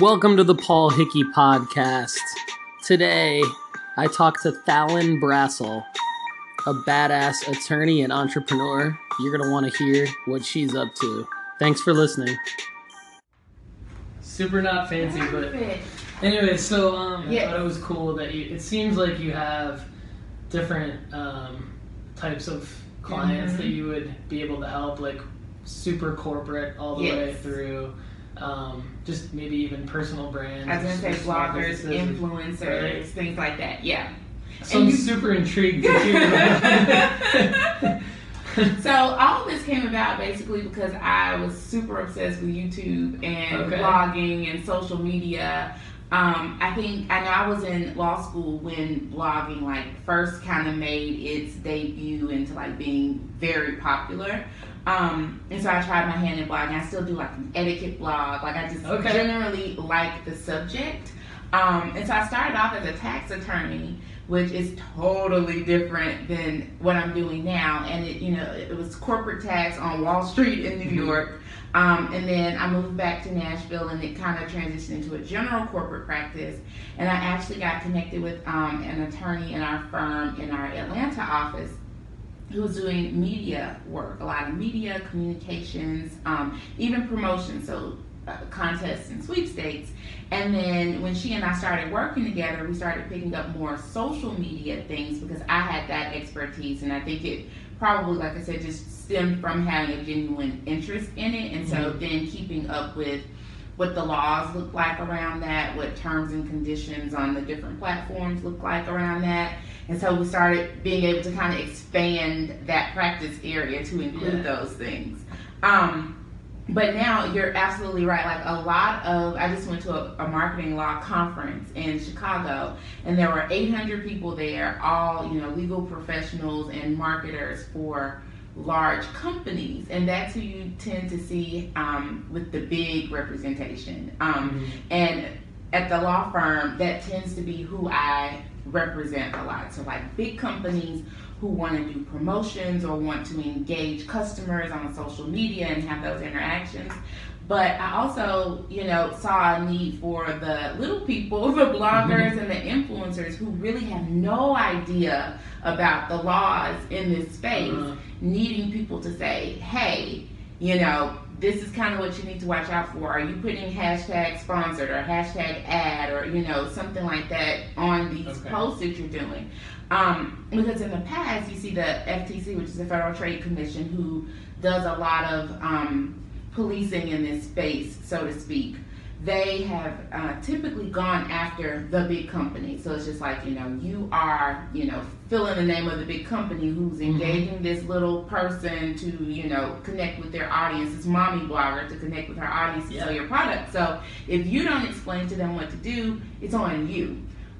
Welcome to the Paul Hickey Podcast. Today, I talk to Thallen Brassel, a badass attorney and entrepreneur. You're going to want to hear what she's up to. Thanks for listening. Super not fancy, but anyway, so um, Yeah. I thought it was cool that you. It seems like you have different um, types of clients Mhm. that you would be able to help, like super corporate all the way through. Um, just maybe even personal brands. I was gonna say bloggers, influencers, Right. things like that. Yeah. So And I'm you- super intrigued to hear about So all of this came about basically because I was super obsessed with YouTube and Okay. blogging and social media. Um, I think I know I was in law school when blogging like first kind of made its debut into like being very popular. Um, and so I tried my hand in blogging. I still do like an etiquette blog. Like I just Okay. generally like the subject. Um, and so I started off as a tax attorney, which is totally different than what I'm doing now. And it, you know, it was corporate tax on Wall Street in New Mhm. York. Um, and then I moved back to Nashville, and it kind of transitioned into a general corporate practice. And I actually got connected with um, an attorney in our firm in our Atlanta office who was doing media work, a lot of media communications, um, even promotion, so uh, contests and sweepstakes. And then when she and I started working together, we started picking up more social media things because I had that expertise, and I think it probably, like I said, just stemmed from having a genuine interest in it, and so Mhm. then keeping up with what the laws look like around that, what terms and conditions on the different platforms look like around that. And so we started being able to kind of expand that practice area to include Yeah. those things. Um, but now you're absolutely right. Like a lot of, I just went to a, a marketing law conference in Chicago, and there were 800 people there, all you know, legal professionals and marketers for large companies, and that's who you tend to see um, with the big representation. Um, and at the law firm, that tends to be who I represent a lot. So, like big companies who want to do promotions or want to engage customers on social media and have those interactions. But I also, you know, saw a need for the little people, the bloggers and the influencers who really have no idea about the laws in this space, Uh-huh. needing people to say, hey, you know, this is kind of what you need to watch out for. Are you putting hashtag sponsored or hashtag ad or, you know, something like that on these Okay. posts that you're doing? Um, because in the past, you see the FTC, which is the Federal Trade Commission, who does a lot of um, policing in this space, so to speak. They have uh, typically gone after the big company. So it's just like, you know, you are, you know, fill in the name of the big company who's Mhm. engaging this little person to, you know, connect with their audience, this mommy blogger to connect with her audience to Yeah. sell your product. So if you don't explain to them what to do, it's on you.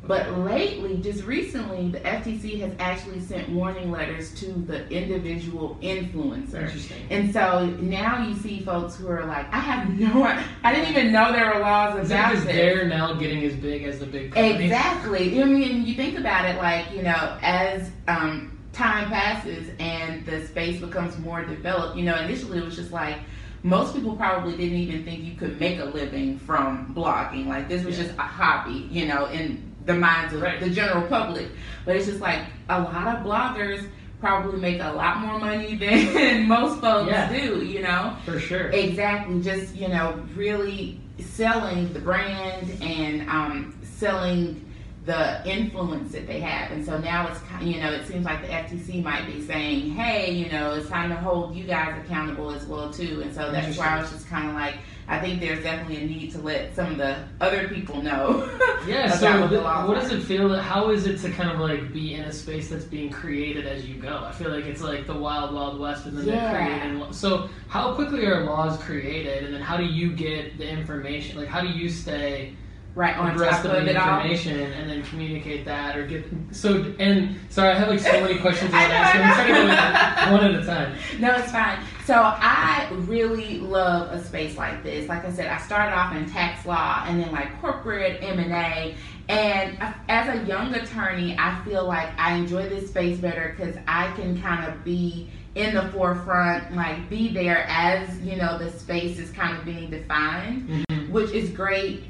But lately, just recently, the FTC has actually sent warning letters to the individual influencer. Interesting. And so now you see folks who are like, I have no, I didn't even know there were laws about because this. they're now getting as big as the big companies? Exactly. I mean, you think about it, like you know, as um, time passes and the space becomes more developed. You know, initially it was just like most people probably didn't even think you could make a living from blogging. Like this was Yeah. just a hobby. You know, in the minds of Right. the general public. But it's just like a lot of bloggers probably make a lot more money than most folks Yeah. do. You know. For sure. Exactly. Just you know, really selling the brand and um, selling the influence that they have. And so now it's you know, it seems like the FTC might be saying, hey, you know, it's time to hold you guys accountable as well too. And so that's why I was just kind of like, I think there's definitely a need to let some of the other people know. Yeah. So, what the what does it feel? How is it to kind of like be in a space that's being created as you go? I feel like it's like the wild, wild west, and then Yeah. they're creating. So, how quickly are laws created, and then how do you get the information? Like, how do you stay right on top of of the it all. information and then communicate that, or get so? And sorry, I have like so many questions I want to ask. I'm trying to go one at a time. No, it's fine. So I really love a space like this. Like I said, I started off in tax law and then like corporate M and A. And as a young attorney, I feel like I enjoy this space better because I can kind of be in the forefront, like be there as you know the space is kind of being defined, Mhm. which is great.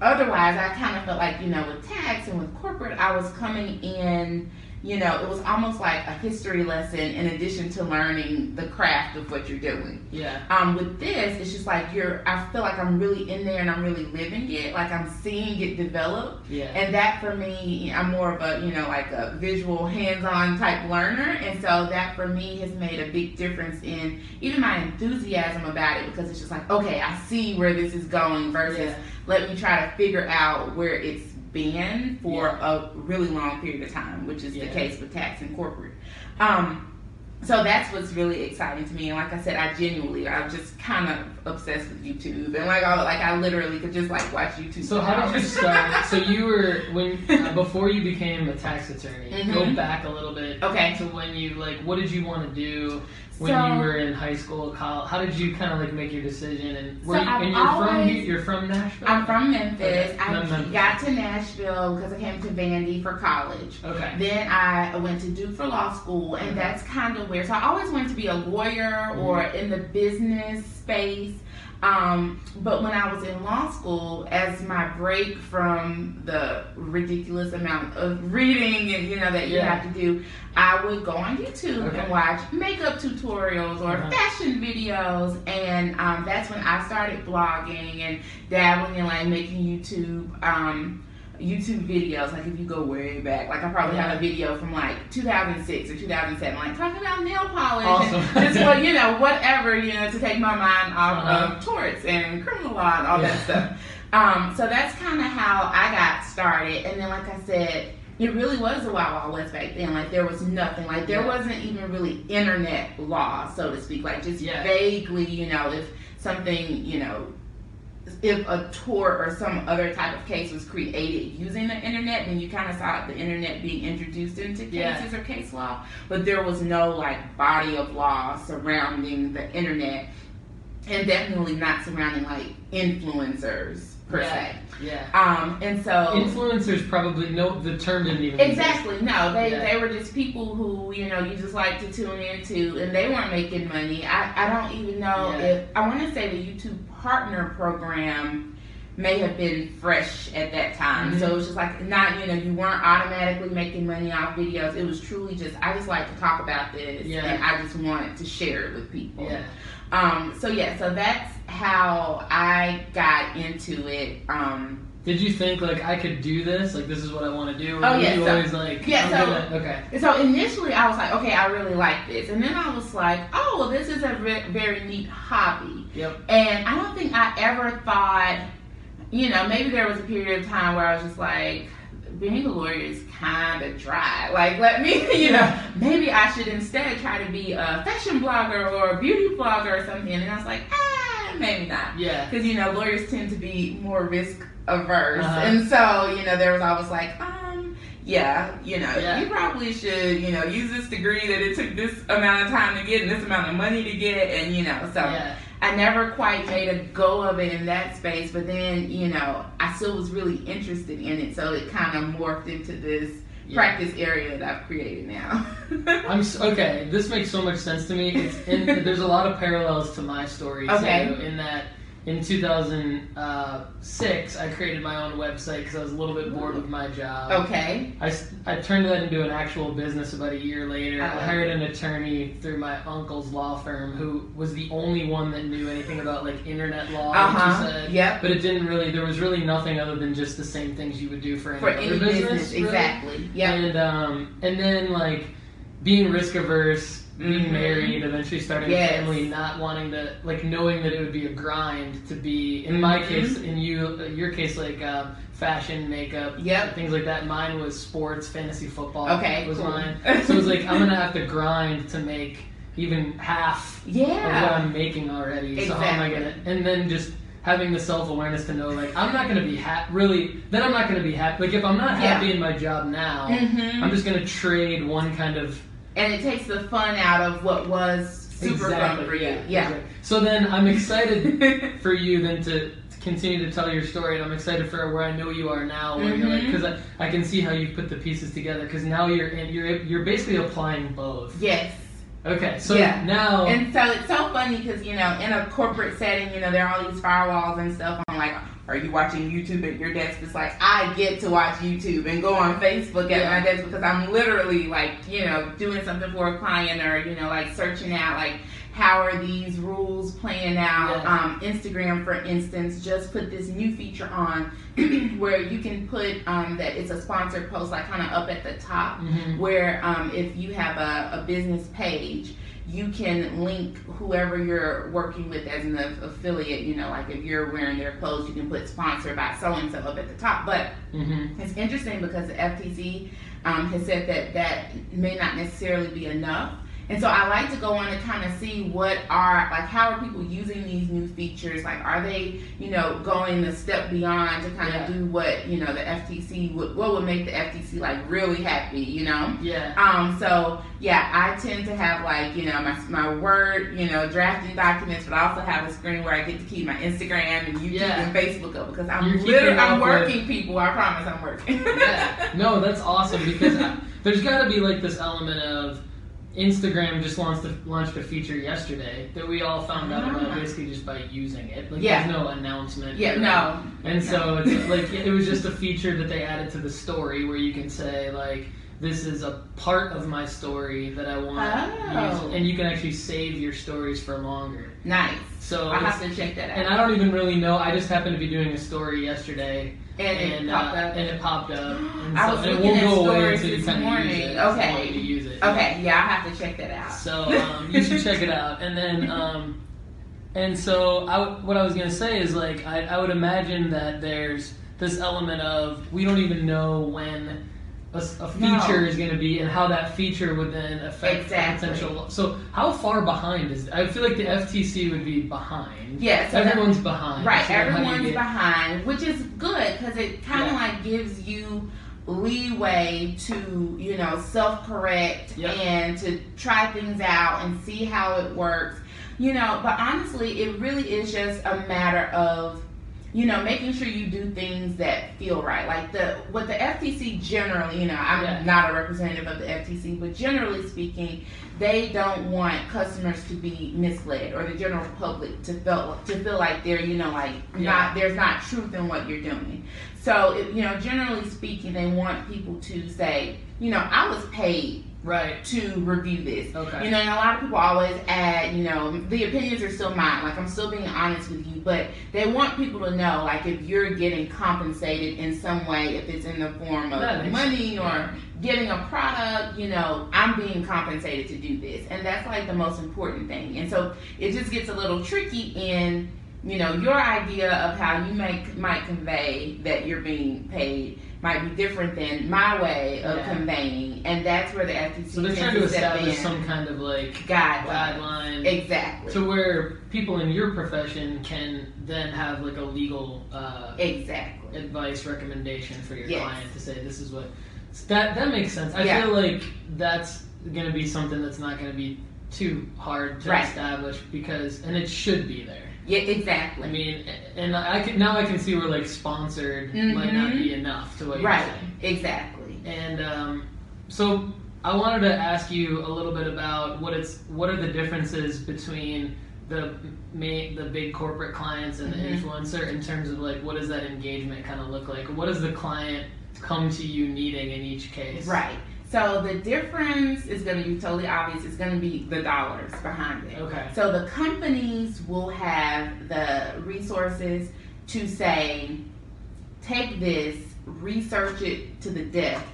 Otherwise, I kind of felt like you know with tax and with corporate, I was coming in you know, it was almost like a history lesson in addition to learning the craft of what you're doing. Yeah. Um, with this, it's just like you're, I feel like I'm really in there and I'm really living it, like I'm seeing it develop. Yeah. And that for me, I'm more of a, you know, like a visual, hands on type learner. And so that for me has made a big difference in even my enthusiasm about it because it's just like, okay, I see where this is going versus Yeah. Let me try to figure out where it's been for a really long period of time, which is Yeah. the case with tax and corporate. Um, so that's what's really exciting to me. And like I said, I genuinely, I'm just kind of obsessed with YouTube, and like, I, like I literally could just like watch YouTube. So how did you start? so you were when uh, before you became a tax attorney. Go Mhm. back a little bit Okay. to when you like. What did you want to do when So- you were in high school, college? How did you kind of like make your decision? And were So you, I've and you're from always- here- you're from Nashville. I'm from Memphis. Okay. I Memphis. got to Nashville because I came to Vandy for college. Okay. Then I went to Duke for law school, and that's kind of where. So I always wanted to be a lawyer or Mm-hmm. in the business space. Um, but when I was in law school, as my break from the ridiculous amount of reading and you know that you Yeah. have to do, I would go on YouTube Okay. and watch makeup tutorials or Uh-huh. fashion videos, and um, that's when I started blogging and dabbling in like making YouTube. Um, YouTube videos, like if you go way back, like I probably have a video from like 2006 or 2007, like talking about nail polish Awesome. and just what you know, whatever you know, to take my mind off Uh-huh. of torts and criminal law and all Yeah. that stuff. Um, so that's kind of how I got started, and then like I said, it really was a wild wild west back then. Like there was nothing, like there Yeah. wasn't even really internet law, so to speak. Like just vaguely, you know, if something, you know, if a tort or some other type of case was created using the internet, then you kind of saw the internet being introduced into cases Yeah. or case law. But there was no like body of law surrounding the internet, and definitely not surrounding like influencers per Yeah. se. Yeah. Um, and so Influencers probably no. The term didn't even exist. Exactly. No, they Yeah. they were just people who you know you just like to tune into, and they weren't making money. I I don't even know Yeah. if I want to say the YouTube Partner Program may have been fresh at that time. Mhm. So it was just like not you know you weren't automatically making money off videos. It was truly just I just like to talk about this, Yeah. and I just want to share it with people. Yeah. Um. So yeah. So that's how I got into it. Um. Did you think like I could do this? Like this is what I want to do? Or Oh, yeah, You so- always like. yeah, so- gonna- okay. So initially, I was like, okay, I really like this, and then I was like, oh, well, this is a re- very neat hobby, Yep. and I don't think I ever thought, you know, maybe there was a period of time where I was just like, being a lawyer is kind of dry. Like, let me, you know, maybe I should instead try to be a fashion blogger or a beauty blogger or something. And I was like, ah, maybe not Yeah. because you know lawyers tend to be more risk averse, Uh-huh. and so you know there was always like, um, yeah, you know, Yeah. you probably should, you know, use this degree that it took this amount of time to get and this amount of money to get, and you know, so Yeah. I never quite made a go of it in that space, but then you know I still was really interested in it, so it kind of morphed into this Yeah. practice area that I've created now. I'm s- okay. This makes so much sense to me. It's in, there's a lot of parallels to my story Okay. too. In that, in 2006, I created my own website because I was a little bit bored with my job. okay, I, I turned that into an actual business about a year later. I Uh-huh. hired an attorney through my uncle's law firm who was the only one that knew anything about like internet law. uh huh, yep, But it didn't really. There was really nothing other than just the same things you would do for any for any business. business, really. exactly, Yeah. And um, and then like being risk averse, being Mhm. married, eventually starting Yes. a family, not wanting to like knowing that it would be a grind to be. In my Mhm. case, in you, your case, like uh, fashion, makeup, Yep. things like that. Mine was sports, fantasy football. Okay, was cool. mine. So it was like I'm gonna have to grind to make even half yeah. of what I'm making already. Exactly. So how am I gonna? And then just having the self awareness to know like I'm not gonna be happy. Really, then I'm not gonna be happy. Like if I'm not Yeah. happy in my job now, Mhm. I'm just gonna trade one kind of and it takes the fun out of what was super fun for you. Yeah. exactly. So then I'm excited for you then to continue to tell your story, and I'm excited for where I know you are now, where you're like, mm-hmm. because I, I can see how you put the pieces together. Because now you're in, you're you're basically applying both. yes. Okay, so Yeah. now And so it's so funny because you know, in a corporate setting, you know, there are all these firewalls and stuff. I'm like, are you watching YouTube at your desk? It's like I get to watch YouTube and go on Facebook at Yeah. my desk because I'm literally like, you know, doing something for a client or you know, like searching out like how are these rules playing out. Yeah. Um, Instagram, for instance, just put this new feature on where you can put um, that it's a sponsored post, like kind of up at the top Mhm. where um, if you have a, a business page, you can link whoever you're working with as an affiliate. You know, like if you're wearing their clothes, you can put sponsored by so and so up at the top. But Mhm. it's interesting because the FTC um, has said that that may not necessarily be enough. And so I like to go on and kind of see what are like how are people using these new features? Like are they you know going a step beyond to kind Yeah. of do what you know the FTC would what would make the FTC like really happy? You know. yeah. Um, so yeah, I tend to have like, you know, my, my word, you know, drafting documents, but I also have a screen where I get to keep my Instagram and YouTube Yeah. and Facebook up because I'm You're literally, I'm working people. I promise I'm working. yeah. No, that's awesome because I, there's got to be like this element of Instagram just launched a, launched a feature yesterday that we all found out about Ah. basically just by using it. Like Yeah. there's no announcement. yeah, no. And so it's like it was just a feature that they added to the story where you can say like this is a part of my story that I want Oh. and you can actually save your stories for longer. Nice. So I'll have to check that out. and I don't even really know. I just happened to be doing a story yesterday, And it popped uh, up. and it popped up. And I was and it won't go away until you kind of use morning. it. Okay. The way to use it. okay, yeah, I'll have to check that out. So um, you should check it out. And then, um, and so I w- what I was gonna say is like I, I would imagine that there's this element of we don't even know when a, No. feature is gonna be and how that feature would then affect Exactly. potential. So how far behind is? I feel like the FTC would be behind. yeah, so that- Everyone's behind. Right, So how do you everyone's get- behind, which is good because it kind of Yeah. like gives you leeway to, you know, self correct Yep. and to try things out and see how it works. You know, but honestly, it really is just a matter of, you know, making sure you do things that feel right. Like the what the FTC generally, you know, I'm Yeah. not a representative of the FTC, but generally speaking, they don't want customers to be misled or the general public to feel to feel like they're you know like Yeah. not there's not truth in what you're doing. So it, you know, generally speaking, they want people to say, you know, I was paid Right. to review this. Okay. You know, and a lot of people always add, you know, the opinions are still mine. Like I'm still being honest with you, but they want people to know, like if you're getting compensated in some way, if it's in the form of money or getting a product, you know, I'm being compensated to do this, and that's like the most important thing. And so it just gets a little tricky in, you know, your idea of how you make might convey that you're being paid might be different than my way of Yeah. conveying, and that's where the FTC So they're trying to establish some kind of like guidelines. guideline Exactly. to where people in your profession can then have like a legal uh, exactly. advice recommendation for your Yes. client to say this is what that that makes sense. I Yeah. feel like that's going to be something that's not going to be too hard to Right. establish because and it should be there. Yeah, exactly. I mean, and I can now I can see where like sponsored might not be enough to what you're right. saying. Exactly. And um, so I wanted to ask you a little bit about what it's what are the differences between the main, the big corporate clients and the Mhm. influencer in terms of like what does that engagement kind of look like? What does the client come to you needing in each case? Right. So the difference is going to be totally obvious. It's going to be the dollars behind it. Okay. So the companies will have the resources to say, take this, research it to the depth,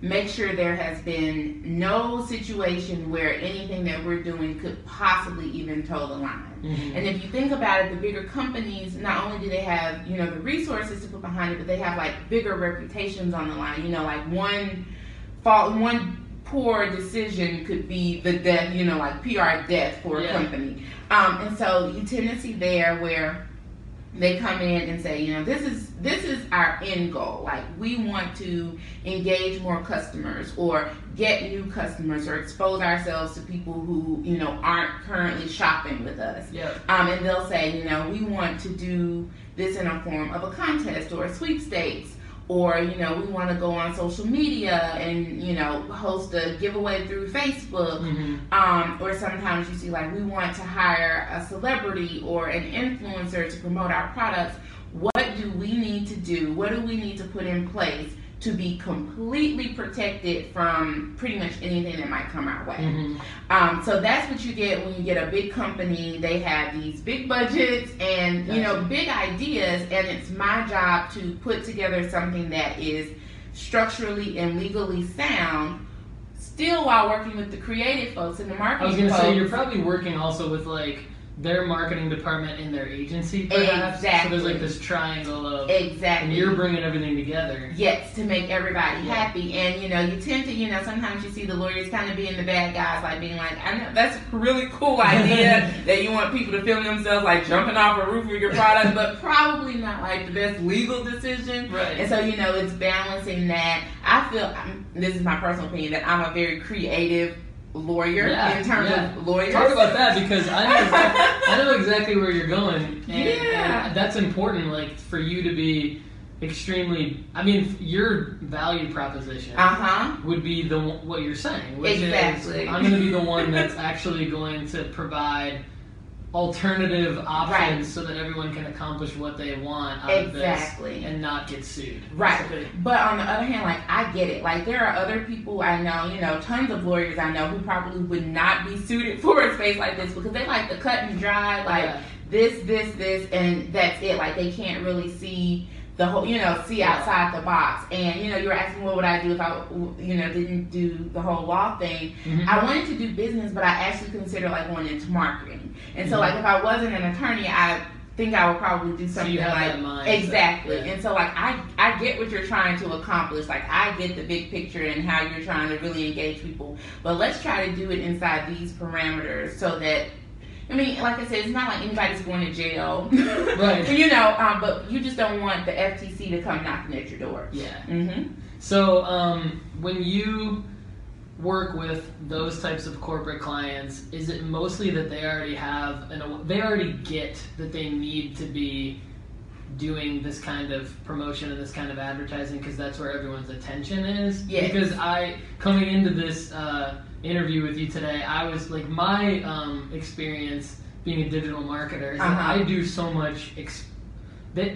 make sure there has been no situation where anything that we're doing could possibly even toe the line. Mhm. And if you think about it, the bigger companies not only do they have you know the resources to put behind it, but they have like bigger reputations on the line. You know, like one fault, one poor decision could be the death. You know, like PR death for Yeah. a company. Um, and so you tend to see there where they come in and say, you know, this is this is our end goal. Like we want to engage more customers or get new customers or expose ourselves to people who, you know, aren't currently shopping with us. Yep. Um, and they'll say, you know, we want to do this in a form of a contest or a sweepstakes. Or, you know, we want to go on social media and, you know, host a giveaway through Facebook. Mhm. Um, or sometimes you see like we want to hire a celebrity or an influencer to promote our products. What do we need to do? What do we need to put in place to be completely protected from pretty much anything that might come our way? Mhm. Um, so that's what you get when you get a big company. They have these big budgets and you know big ideas, and it's my job to put together something that is structurally and legally sound, still while working with the creative folks and the marketing. I was gonna say you're probably working also with like their marketing department in their agency, perhaps. So there's like this triangle of, and exactly. you're bringing everything together. Yes, to make everybody Yeah. happy. And you know, you tend to, you know, sometimes you see the lawyers kind of being the bad guys, like being like, I know that's a really cool idea that you want people to film themselves like jumping off a roof with your product, but probably not like the best legal decision. Right. And so, you know, it's balancing that. I feel, this is my personal opinion, that I'm a very creative lawyer Yeah, in terms yeah. of lawyers. Talk about that because I know exactly, I know exactly where you're going, and, Yeah. and that's important. Like for you to be extremely, I mean, your value proposition Uh huh. would be the what you're saying, which Exactly. is I'm going to be the one that's actually going to provide alternative options Right. so that everyone can accomplish what they want out Exactly. of this and not get sued. Right. But on the other hand, like I get it. Like there are other people I know, you know, tons of lawyers I know who probably would not be suited for a space like this because they like the cut and dry, like Yeah. this, this, this, and that's it. Like they can't really see the whole, you know, see outside the box. And you know, you were asking what would I do if I, you know, didn't do the whole law thing. Mhm. I wanted to do business, but I actually considered like going into marketing. And so, Mhm. like, if I wasn't an attorney, I think I would probably do So something you like exactly. yeah. And so, like, I I get what you're trying to accomplish. Like, I get the big picture and how you're trying to really engage people. But let's try to do it inside these parameters so that. I mean, like I said, it's not like anybody's going to jail, Right. you know. Um, but you just don't want the FTC to come knocking at your door. Yeah. Mm-hmm. So um, when you work with those types of corporate clients, is it mostly that they already have an they already get that they need to be doing this kind of promotion and this kind of advertising because that's where everyone's attention is. Yeah. Because I coming into this uh, interview with you today, I was like my um, experience being a digital marketer is Uh-huh. I do so much. Ex- that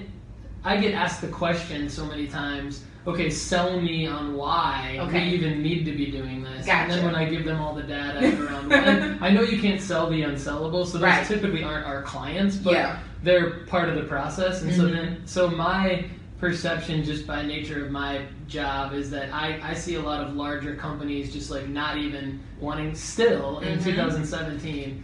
I get asked the question so many times. Okay, sell me on why Okay. we even need to be doing this. And then when I give them all the data around, I know you can't sell the unsellable, so those Right. typically aren't our clients, but Yeah. they're part of the process. And so Mhm. then, so my perception, just by nature of my job, is that I, I see a lot of larger companies just like not even wanting, still in Mhm. 2017,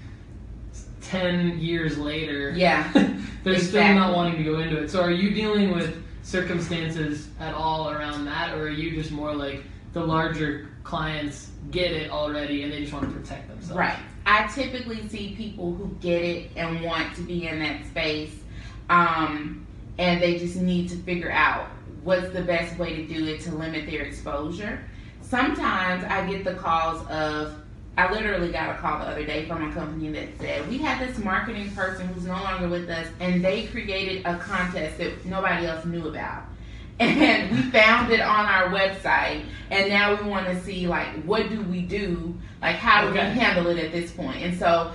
10 years later, Yeah. they're still not wanting to go into it. So are you dealing with circumstances at all around that, or are you just more like the larger clients get it already and they just want to protect themselves? Right. I typically see people who get it and want to be in that space, um, and they just need to figure out what's the best way to do it to limit their exposure. Sometimes I get the calls of, I literally got a call the other day from a company that said, We have this marketing person who's no longer with us, and they created a contest that nobody else knew about. And we found it on our website, and now we want to see, like, what do we do? Like, how do Okay. we handle it at this point? And so,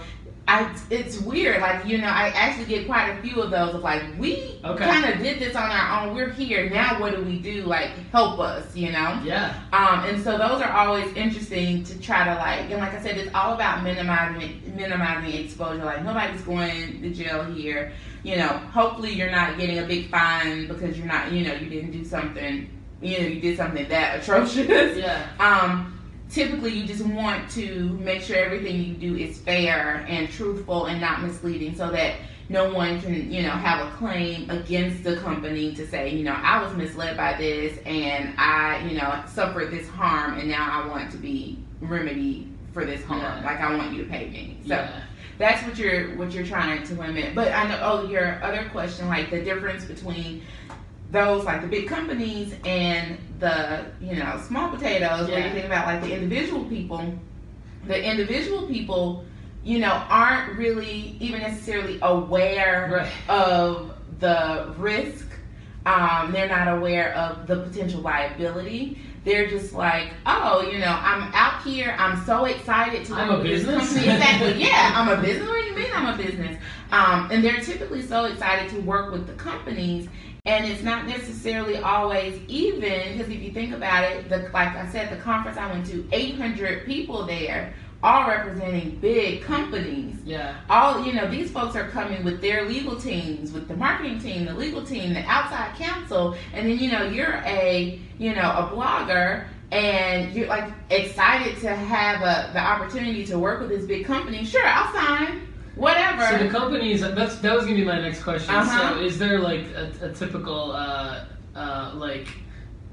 I, it's weird. Like, you know, I actually get quite a few of those of like, we Okay. kind of did this on our own. We're here now. What do we do? Like, help us, you know? Yeah. Um, and so those are always interesting to try to like, and like I said, it's all about minimizing minimizing exposure. Like nobody's going to jail here. You know, hopefully you're not getting a big fine because you're not, you know, you didn't do something you know you did something that atrocious. Yeah. Um, typically you just want to make sure everything you do is fair and truthful and not misleading, so that no one can you know have a claim against the company to say you know I was misled by this and I you know suffered this harm and now I want to be remedied for this harm. Yeah. Like I want you to pay me. So yeah. that's what you're what you're trying to limit. But I know oh your other question like the difference between those like the big companies and the you know small potatoes where Yeah. you think about like the individual people the individual people you know aren't really even necessarily aware Right. of the risk. Um, they're not aware of the potential liability. They're just like oh you know i'm out here. I'm so excited to I'm a business? company. Exactly. Yeah i'm a business. What do you mean i'm a business? Um, and they're typically so excited to work with the companies and it's not necessarily always even because if you think about it the, like i said the conference i went to 800 people there all representing big companies. Yeah. all you know these folks are coming with their legal teams with the marketing team the legal team the outside counsel. And then you know you're a you know a blogger and you're like excited to have a, the opportunity to work with this big company. Sure i'll sign whatever So the companies that's that was gonna be my next question. Uh-huh. So is there like a, a typical uh, uh, like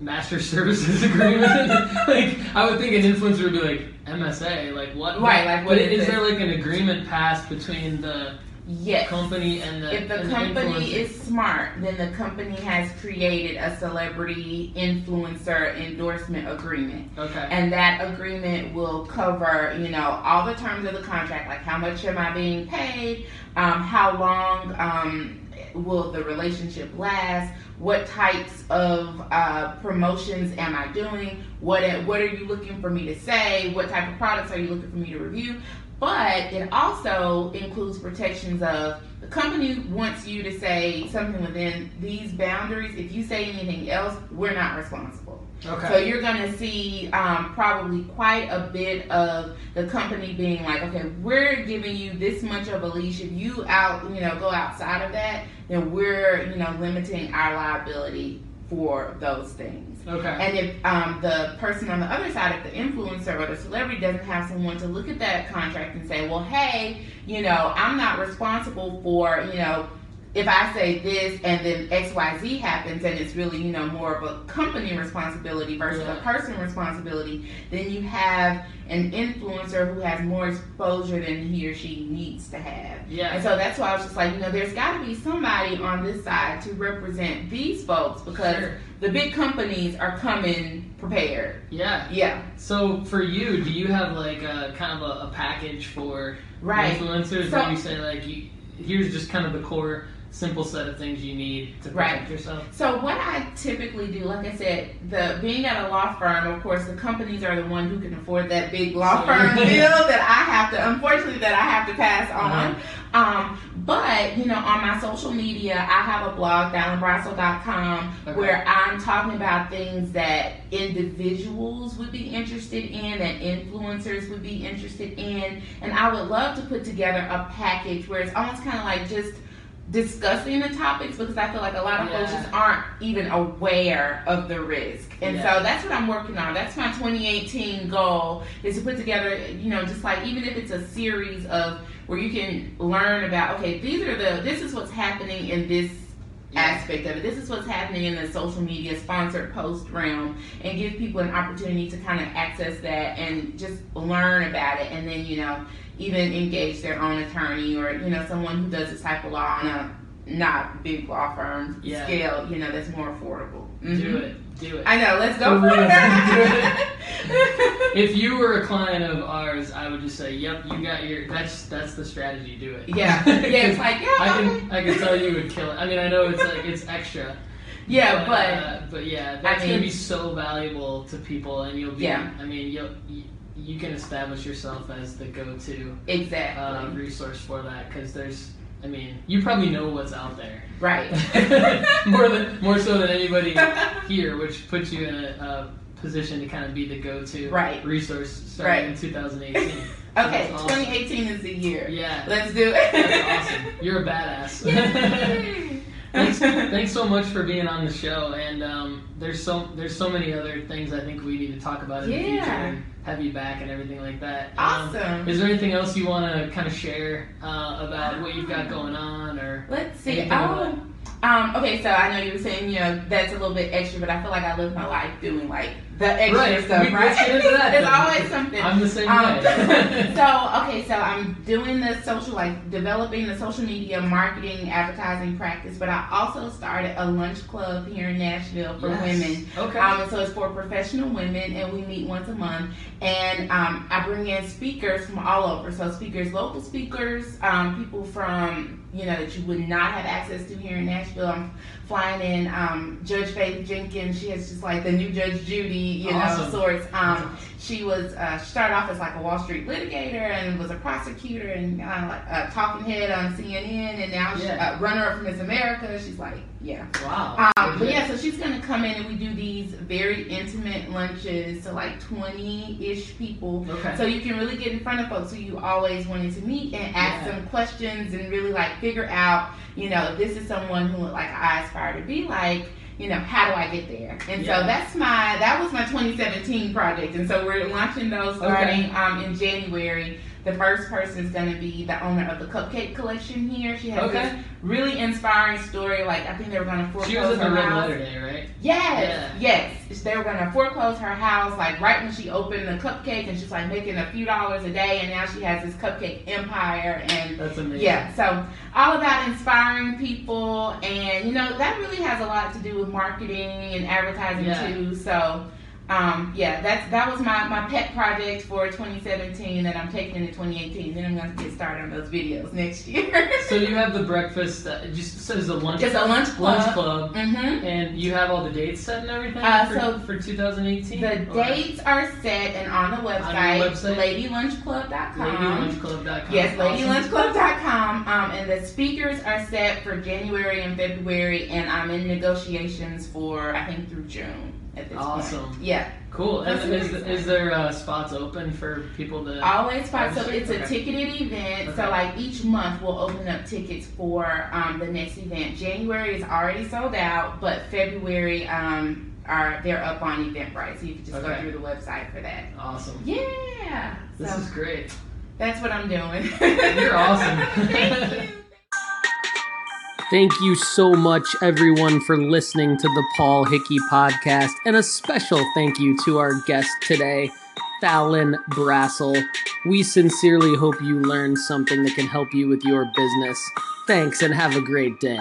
master services agreement? like I would think an influencer would be like MSA. Like what? Right, like, what But is is there like an agreement passed between the yes company and the if the company influencer? is smart, then the company has created a celebrity influencer endorsement agreement. okay? And that agreement will cover, you know, all the terms of the contract, like how much am I being paid, um, how long um, will the relationship last, what types of uh, promotions am I doing, what what are you looking for me to say, what type of products are you looking for me to review. But it also includes protections of the company wants you to say something within these boundaries. If you say anything else, we're not responsible. Okay. So you're going to see um, probably quite a bit of the company being like, okay, we're giving you this much of a leash. If you out, you know, go outside of that, then we're, you know, limiting our liability for those things. okay. And if um, the person on the other side, if the influencer or the celebrity doesn't have someone to look at that contract and say, well, hey, you know, I'm not responsible for, you know, if I say this and then XYZ happens and it's really, you know, more of a company responsibility versus Yeah. a person responsibility, then you have an influencer who has more exposure than he or she needs to have. yeah. And so that's why I was just like, you know, there's got to be somebody on this side to represent these folks because Sure. the big companies are coming prepared. yeah. Yeah, So for you, do you have like a kind of a, a package for right. influencers So- where you say like, you, here's just kind of the core, simple set of things you need to protect Right. yourself? So what I typically do, like I said, the being at a law firm, of course, the companies are the one who can afford that big law firm bill that I have to, unfortunately, that I have to pass on. Um, but you know, on my social media, I have a blog, ThallenBrassel.com, Okay. where I'm talking about things that individuals would be interested in, that influencers would be interested in, and I would love to put together a package where it's almost kind of like just discussing the topics because I feel like a lot of folks Yeah. just aren't even aware of the risk. And Yeah. so that's what I'm working on. That's my 2018 goal is to put together, you know, just like even if it's a series of where you can learn about, okay, these are the, this is what's happening in this aspect of it. This is what's happening in the social media sponsored post realm and give people an opportunity to kind of access that and just learn about it and then, you know, even engage their own attorney or, you know, someone who does this type of law on a not big law firm Yeah. scale, you know, that's more affordable. Mhm. Do it. Do it. I know, let's go For it. If you were a client of ours, I would just say, "Yep, you got your. That's that's the strategy. Do it." yeah, yeah, it's like, yeah, I can I can tell you would kill it. I mean, I know it's like it's extra. yeah, but uh, but yeah, that's mean- gonna be so valuable to people, and you'll be. Yeah. I mean, you'll you, you can establish yourself as the go-to exactly. uh, resource for that because there's. I mean, you probably know what's out there right. more than more so than anybody here, which puts you in a, a position to kind of be the go-to Right. resource starting Right. in 2018. okay, awesome. 2018 is the year. Yeah, Let's do it. that's awesome. You're a badass. Thanks, thanks so much for being on the show. And um, there's so there's so many other things I think we need to talk about in the future and have you back and everything like that. Um, Awesome. is there anything else you want to kind of share uh, about what you've got going on, or Let's see. Oh, um, okay, so I know you were saying, you know, that's a little bit extra, but I feel like I live my life doing like the extra Right, stuff, we- right? let's that There's always something. I'm the same Um, way. so okay, so I'm doing the social, like developing the social media marketing, advertising practice, but I also started a lunch club here in Nashville for Yes. women. Okay. Um, so it's for professional women, and we meet once a month. And um, I bring in speakers from all over. So speakers, local speakers, um, people from you know that you would not have access to here in Nashville. I'm flying in um, Judge Faith Jenkins. She has just like the new Judge Judy, you Awesome. know, sorts. Um, she was uh, she started off as like a Wall Street litigator and was a prosecutor and like a talking head on CNN, and now she's Yeah. a runner up for Miss America. She's like, yeah. wow. Um, but yeah, so she's gonna come in and we do these very intimate lunches to like twenty-ish people. Okay. So you can really get in front of folks who you always wanted to meet and ask Yeah. them questions and really like figure out, you know, if this is someone who like I aspire to be like. You know, how do I get there? And Yeah. so that's my that was my 2017 project, and so we're launching those starting um, in January. The first person is going to be the owner of the cupcake collection here. She has Okay. this really inspiring story. Like I think they were going to foreclose She was her the Red house. Letter Day, right? Yes, yes. They were gonna foreclose her house like right when she opened the cupcake, and she's like making a few dollars a day, and now she has this cupcake empire. And That's amazing. yeah, so all about inspiring people, and you know that really has a lot to do with marketing and advertising Yeah. too. So. Um, yeah, that's that was my, my pet project for 2017 that I'm taking into 2018. Then I'm gonna get started on those videos next year. So you have the breakfast. Uh, just says the lunch Just a lunch club. lunch club, Mm-hmm. and you have all the dates set and everything Uh, for, so for 2018. The Or dates are set and on the website, website? ladylunchclub.com. LadyLunchClub.com. Yes, ladylunchclub.com. Um, and the speakers are set for January and February, and I'm in negotiations for I think through June at this Awesome. point. Yeah, Cool. And is, is there uh, spots open for people to? always. So Register? it's a ticketed event. Okay. So like each month we'll open up tickets for um, the next event. January is already sold out, but February um, are they're up on Eventbrite, so you can just go through the website for that. Awesome. Yeah. This so is great. that's what I'm doing. You're awesome. Thank you. Thank you so much, everyone, for listening to the Paul Hickey podcast. And a special thank you to our guest today, Thallen Brassel. We sincerely hope you learned something that can help you with your business. Thanks and have a great day.